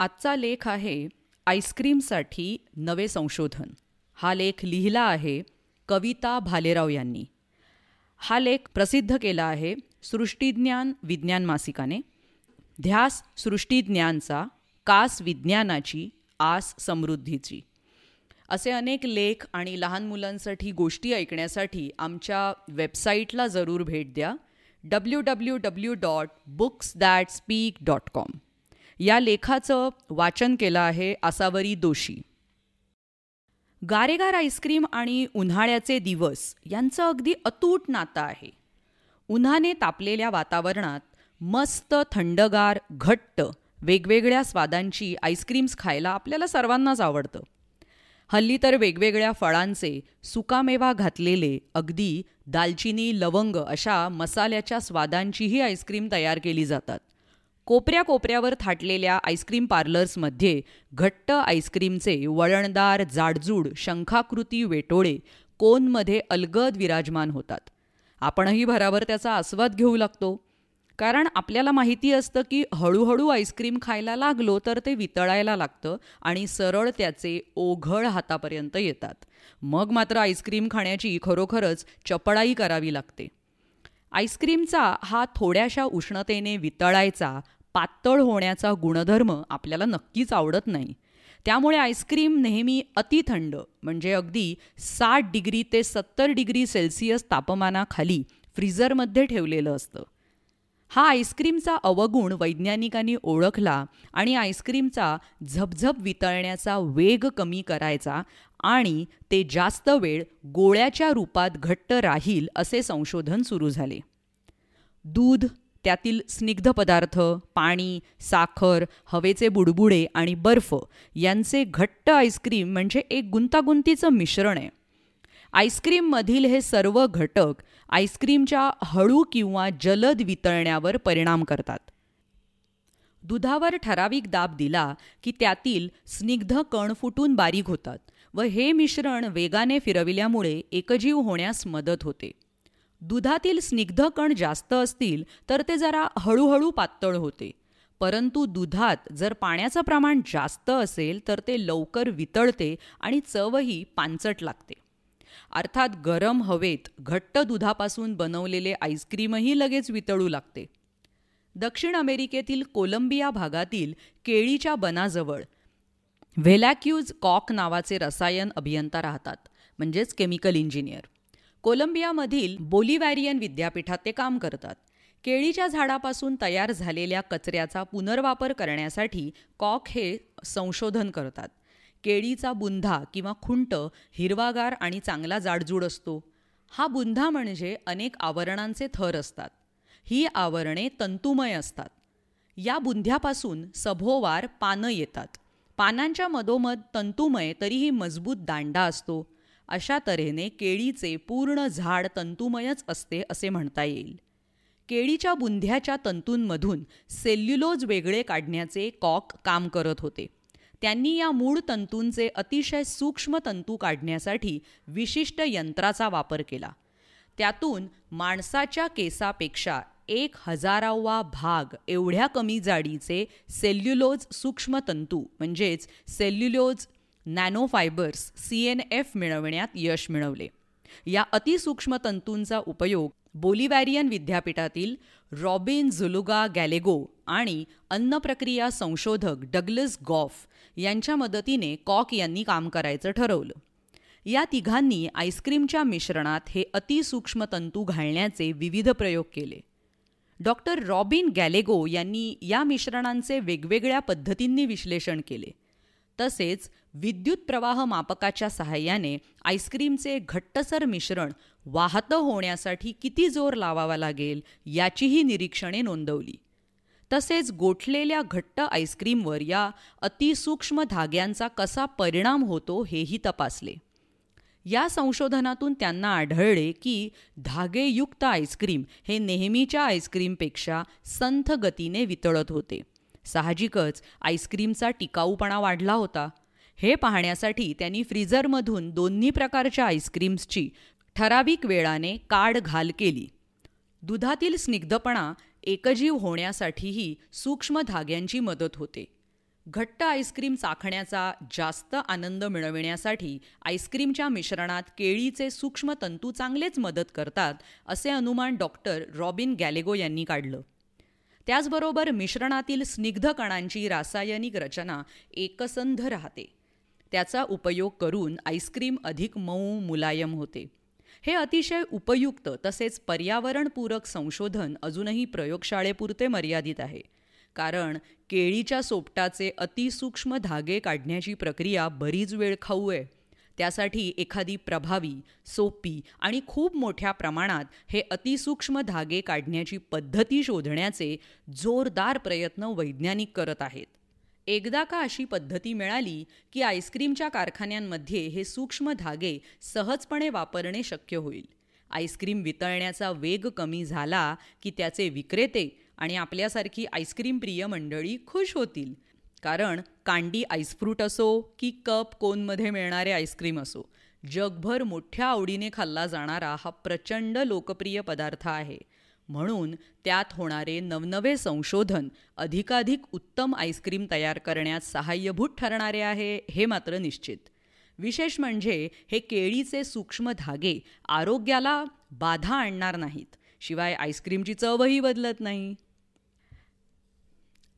आजचा लेख आहे आईस्क्रीमसाठी नवे संशोधन. हा लेख लिहिला आहे कविता भालेराव यांनी. हा लेख प्रसिद्ध केला आहे सृष्टीज्ञान विज्ञान मासिकाने. ध्यास सृष्टीज्ञानचा कास विज्ञानाची आस समृद्धीची. असे अनेक लेख आणि लहान मुलांसाठी गोष्टी ऐकण्यासाठी आमच्या वेबसाईटला जरूर भेट द्या. W W W dot books that speak dot com या लेखाचं वाचन केलं आहे आसावरी दोशी गारेगार आईस्क्रीम आणि उन्हाळ्याचे दिवस यांचं अगदी अतूट नातं आहे. उन्हाने तापलेल्या वातावरणात मस्त थंडगार घट्ट वेगवेगळ्या स्वादांची आईस्क्रीम्स खायला आपल्याला सर्वांनाच आवडतं. हल्ली तर वेगवेगळ्या फळांचे सुकामेवा घातलेले अगदी दालचिनी लवंग अशा मसाल्याच्या स्वादांचीही आईस्क्रीम तयार केली जातात. कोपऱ्या कोपऱ्यावर थाटलेल्या आईस्क्रीम पार्लर्समध्ये घट्ट आईस्क्रीमचे वळणदार जाडजूड शंखाकृती वेटोळे कोनमध्ये अलगद विराजमान होतात. आपणही भराभर त्याचा आस्वाद घेऊ लागतो. कारण आपल्याला माहिती असतं की हळूहळू आईस्क्रीम खायला लागलो तर ते वितळायला लागतं आणि सरळ त्याचे ओघळ हातापर्यंत येतात. मग मात्र आईस्क्रीम खाण्याची खरोखरच चपळाई करावी लागते. आईस्क्रीमचा हा थोड्याशा उष्णतेने वितळायचा पातळ होण्याचा गुणधर्म आपल्याला नक्कीच आवडत नाही. त्यामुळे आईस्क्रीम नेहमी अतिथंड म्हणजे अगदी साठ डिग्री ते सत्तर डिग्री सेल्सिअस तापमानाखाली फ्रीझरमध्ये ठेवलेलं असतं. हा आईस्क्रीमचा अवगुण वैज्ञानिकांनी ओळखला आणि आईस्क्रीमचा झपझप वितळण्याचा वेग कमी करायचा आणि ते जास्त वेळ गोळ्याच्या रूपात घट्ट राहील असे संशोधन सुरू झाले. दूध त्यातील स्निग्ध पदार्थ पाणी साखर हवेचे बुडबुडे आणि बर्फ यांचे घट्ट आईस्क्रीम म्हणजे एक गुंतागुंतीचं मिश्रण आहे. आईस्क्रीममधील हे सर्व घटक आईस्क्रीमच्या हळू किंवा जलद वितळण्यावर परिणाम करतात. दुधावर ठराविक दाब दिला की त्यातील स्निग्ध कण फुटून बारीक होतात व हे मिश्रण वेगाने फिरविल्यामुळे एकजीव होण्यास मदत होते. दुधातील स्निग्ध कण जास्त असतील तर ते जरा हळूहळू पातळ होते. परंतु दुधात जर पाण्याचं प्रमाण जास्त असेल तर ते लवकर वितळते आणि चवही पांचट लागते. अर्थात गरम हवेत घट्ट दुधापासून बनवलेले आईस्क्रीमही लगेच वितळू लागते. दक्षिण अमेरिकेतील कोलंबिया भागातील केळीच्या बनाजवळ व्हेलॅक्यूज कॉक नावाचे रसायन अभियंता राहतात म्हणजेच केमिकल इंजिनियर. कोलंबियामधील बोलिवॅरियन विद्यापीठात ते काम करतात. केळीच्या झाडापासून तयार झालेल्या कचऱ्याचा पुनर्वापर करण्यासाठी कॉक हे संशोधन करतात. केळीचा बुंधा किंवा खुंट हिरवागार आणि चांगला जाडजूड असतो. हा बुंधा म्हणजे अनेक आवरणांचे थर असतात. ही आवरणे तंतुमय असतात. या बुंध्यापासून सभोवार पानं येतात. पानांच्या मधोमध तंतुमय तरीही मजबूत दांडा असतो. अशा तऱ्हेने केळीचे पूर्ण झाड तंतुमयच असते असे म्हणता येईल. केळीच्या बुंध्याच्या तंतूंमधून सेल्युलोज वेगळे काढण्याचे कॉक काम करत होते. त्यांनी या मूळ तंतूंचे अतिशय सूक्ष्म तंतू काढण्यासाठी विशिष्ट यंत्राचा वापर केला. त्यातून माणसाच्या केसापेक्षा एक हजारावा भाग एवढ्या कमी जाडीचे सेल्युलोज सूक्ष्म तंतू म्हणजेच cellulose nanofibers C N F मिळवण्यात यश मिळवले. या अतिसूक्ष्म तंतूंचा उपयोग बोलिवॅरियन विद्यापीठातील रॉबिन झुलुगा गॅलेगो आणि अन्नप्रक्रिया संशोधक डगलस गॉफ यांच्या मदतीने कॉक यांनी काम करायचं ठरवलं. या तिघांनी आईस्क्रीमच्या मिश्रणात हे अतिसूक्ष्म तंतू घालण्याचे विविध प्रयोग केले. डॉक्टर रॉबिन गॅलेगो यांनी या मिश्रणांचे वेगवेगळ्या पद्धतींनी विश्लेषण केले. तसेच विद्युत प्रवाह मापकाच्या सहाय्याने आईस्क्रीमचे घट्टसर मिश्रण वाहतं होण्यासाठी किती जोर लावावा लागेल याचीही निरीक्षणे नोंदवली. तसेच गोठलेल्या घट्ट आईस्क्रीमवर या अतिसूक्ष्म धाग्यांचा कसा परिणाम होतो हेही तपासले. या संशोधनातून त्यांना आढळले की धागेयुक्त आईस्क्रीम हे नेहमीच्या आईस्क्रीमपेक्षा संथ गतीने वितळत होते. साहजिकच आईस्क्रीमचा टिकाऊपणा वाढला होता. हे पाहण्यासाठी त्यांनी फ्रीझरमधून दोन्ही प्रकारच्या आईस्क्रीम्सची ठराविक वेळाने काढ घाल केली. दुधातील स्निग्धपणा एकजीव होण्यासाठीही सूक्ष्म धाग्यांची मदत होते. घट्ट आईस्क्रीम चाखण्याचा जास्त आनंद मिळविण्यासाठी आईस्क्रीमच्या मिश्रणात केळीचे सूक्ष्म तंतू चांगलेच मदत करतात असे अनुमान डॉक्टर रॉबिन गॅलेगो यांनी काढलं. त्याचबरोबर मिश्रणातील स्निग्ध कणांची रासायनिक रचना एकसंध राहते. त्याचा उपयोग करून आईस्क्रीम अधिक मऊ मुलायम होते. हे अतिशय उपयुक्त तसेच पर्यावरणपूरक संशोधन अजूनही प्रयोगशाळेपुरते मर्यादित आहे. कारण केळीच्या सोपटाचे अतिसूक्ष्म धागे काढण्याची प्रक्रिया बरीच वेळ खाऊ आहे. त्यासाठी एखादी प्रभावी सोपी आणि खूप मोठ्या प्रमाणात हे अतिसूक्ष्म धागे काढण्याची पद्धती शोधण्याचे जोरदार प्रयत्न वैज्ञानिक करत आहेत. एकदा का अशी पद्धती मिळाली की आईस्क्रीमच्या कारखान्यांमध्ये हे सूक्ष्म धागे सहजपणे वापरणे शक्य होईल. आईस्क्रीम वितळण्याचा वेग कमी झाला की त्याचे विक्रेते आणि आपल्यासारखी आईस्क्रीम प्रिय मंडळी खुश होतील. कारण कांडी आईस्फ्रूट असो की कप कोनमध्ये मिळणारे आईस्क्रीम असो जगभर मोठ्या आवडीने खाल्ला जाणारा हा प्रचंड लोकप्रिय पदार्थ आहे. म्हणून त्यात होणारे नवनवे संशोधन अधिकाधिक उत्तम आईस्क्रीम तयार करण्यात सहाय्यभूत ठरणारे आहे हे मात्र निश्चित. विशेष म्हणजे हे केळीचे सूक्ष्म धागे आरोग्याला बाधा आणणार नाहीत शिवाय आईस्क्रीमची चवही बदलत नाही.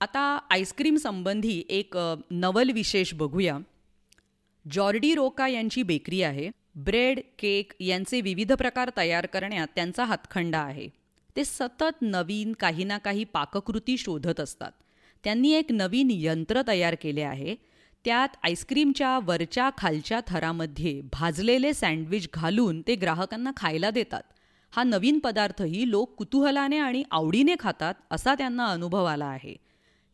आता आईस्क्रीम संबंधी एक नवल विशेष बघूया. जॉर्डी रोका यांची बेकरी आहे. ब्रेड केक यांचे विविध प्रकार तयार करण्यात त्यांचा हातखंडा आहे. ते सतत नवीन काही ना काही पाककृती शोधत असतात. त्यांनी एक नवीन यंत्र तयार केले आहे. त्यात आईस्क्रीमच्या वरच्या खालच्या थरामध्ये भाजलेले सँडविच घालून ते ग्राहकांना खायला देतात. हा नवीन पदार्थही लोक कुतूहलाने आणि आवडीने खातात असा त्यांना अनुभव आला आहे.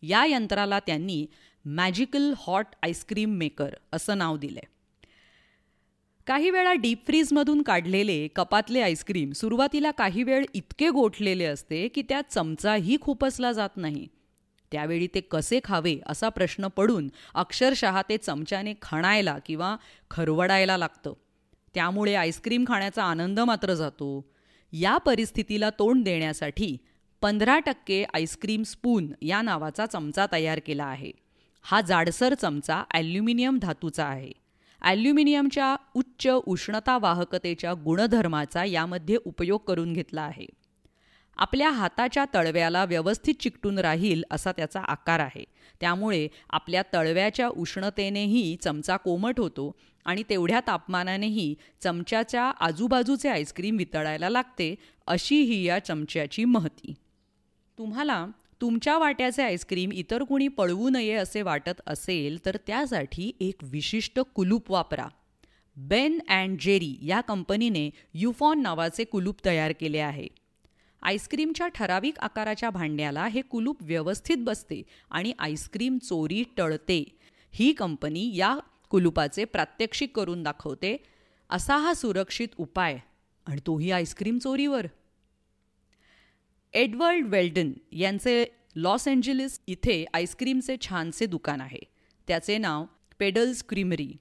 या यंत्राला त्यांनी मॅजिकल हॉट आईस्क्रीम मेकर असं नाव दिलंय. काही वेळा डीप फ्रीजमधून काढलेले कपातले आईस्क्रीम सुरुवातीला काही वेळ इतके गोठलेले असते की त्यात चमचाही खुपसला जात नाही. त्यावेळी ते कसे खावे असा प्रश्न पडून अक्षरशः ते चमच्याने खणायला किंवा खरवडायला लागतं. त्यामुळे आईस्क्रीम खाण्याचा आनंद मात्र जातो. या परिस्थितीला तोंड देण्यासाठी पंधरा टक्के आईस्क्रीम स्पून या नावाचा चमचा तयार केला आहे. हा जाडसर चमचा ॲल्युमिनियम धातूचा आहे. ॲल्युमिनियमच्या उच्च उष्णता वाहकतेच्या गुणधर्माचा यामध्ये उपयोग करून घेतला आहे. आपल्या हाताच्या तळव्याला व्यवस्थित चिकटून राहील असा त्याचा आकार आहे. त्यामुळे आपल्या तळव्याच्या उष्णतेनेही चमचा कोमट होतो आणि तेवढ्या तापमानानेही चमच्याच्या आजूबाजूचे आईस्क्रीम वितळायला लागते अशी ही या चमच्याची महती. तुम्हाला तुमच्या वाट्याचे आईस्क्रीम इतर कुणी पळवू नये असे वाटत असेल तर त्यासाठी एक विशिष्ट कुलूप वापरा. बेन अँड जेरी या कंपनीने युफॉन नावाचे कुलूप तयार केले आहे. आईस्क्रीमच्या ठराविक आकाराच्या भांड्याला हे कुलूप व्यवस्थित बसते आणि आईस्क्रीम चोरी टळते. ही कंपनी या कुलुपाचे प्रात्यक्षिक करून दाखवते. असा हा सुरक्षित उपाय. आणि तोही आईस्क्रीम चोरीवर. एडवर्ड वेल्डन यांचे लॉस एंजलिस इथे आईस्क्रीमचे छानसे दुकान आहे. त्याचे नाव पेडल्स क्रीमरी.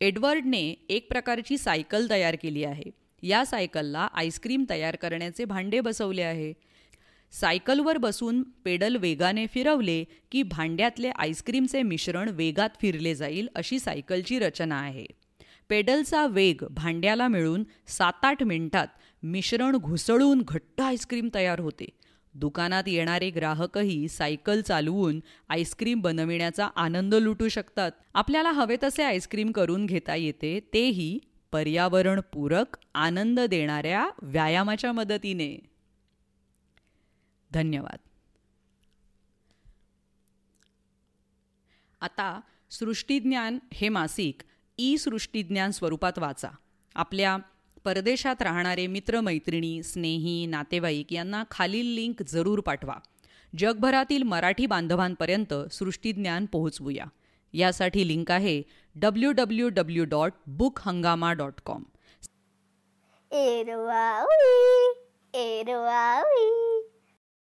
एडवर्डने एक प्रकारची सायकल तयार केली आहे. या सायकलला आईस्क्रीम तयार करण्याचे भांडे बसवले आहे. सायकलवर बसून पेडल वेगाने फिरवले की भांड्यातले आईस्क्रीमचे मिश्रण वेगात फिरले जाईल अशी सायकलची रचना आहे. पेडलचा वेग भांड्याला मिळून सात आठ मिनिटात मिश्रण घुसळून घट्ट आईस्क्रीम तयार होते. दुकानात येणारे ग्राहकही सायकल चालवून आईस्क्रीम बनविण्याचा आनंद लुटू शकतात. आपल्याला हवे तसे आईस्क्रीम करून घेता येते तेही पर्यावरणपूरक आनंद देणाऱ्या व्यायामाच्या मदतीने. धन्यवाद. आता सृष्टीज्ञान हे मासिक ई सृष्टीज्ञान स्वरूपात वाचा. आपल्या परदेशात राहणारे मित्रमैत्रिणी स्नेही नातेवाईक यांना खालील लिंक जरूर पाठवा. जगभरातील मराठी बांधवांपर्यंत सृष्टीज्ञान पोहोचवूया. यासाठी लिंक आहे W W W dot book Hungama dot com एरवावी एरवावी.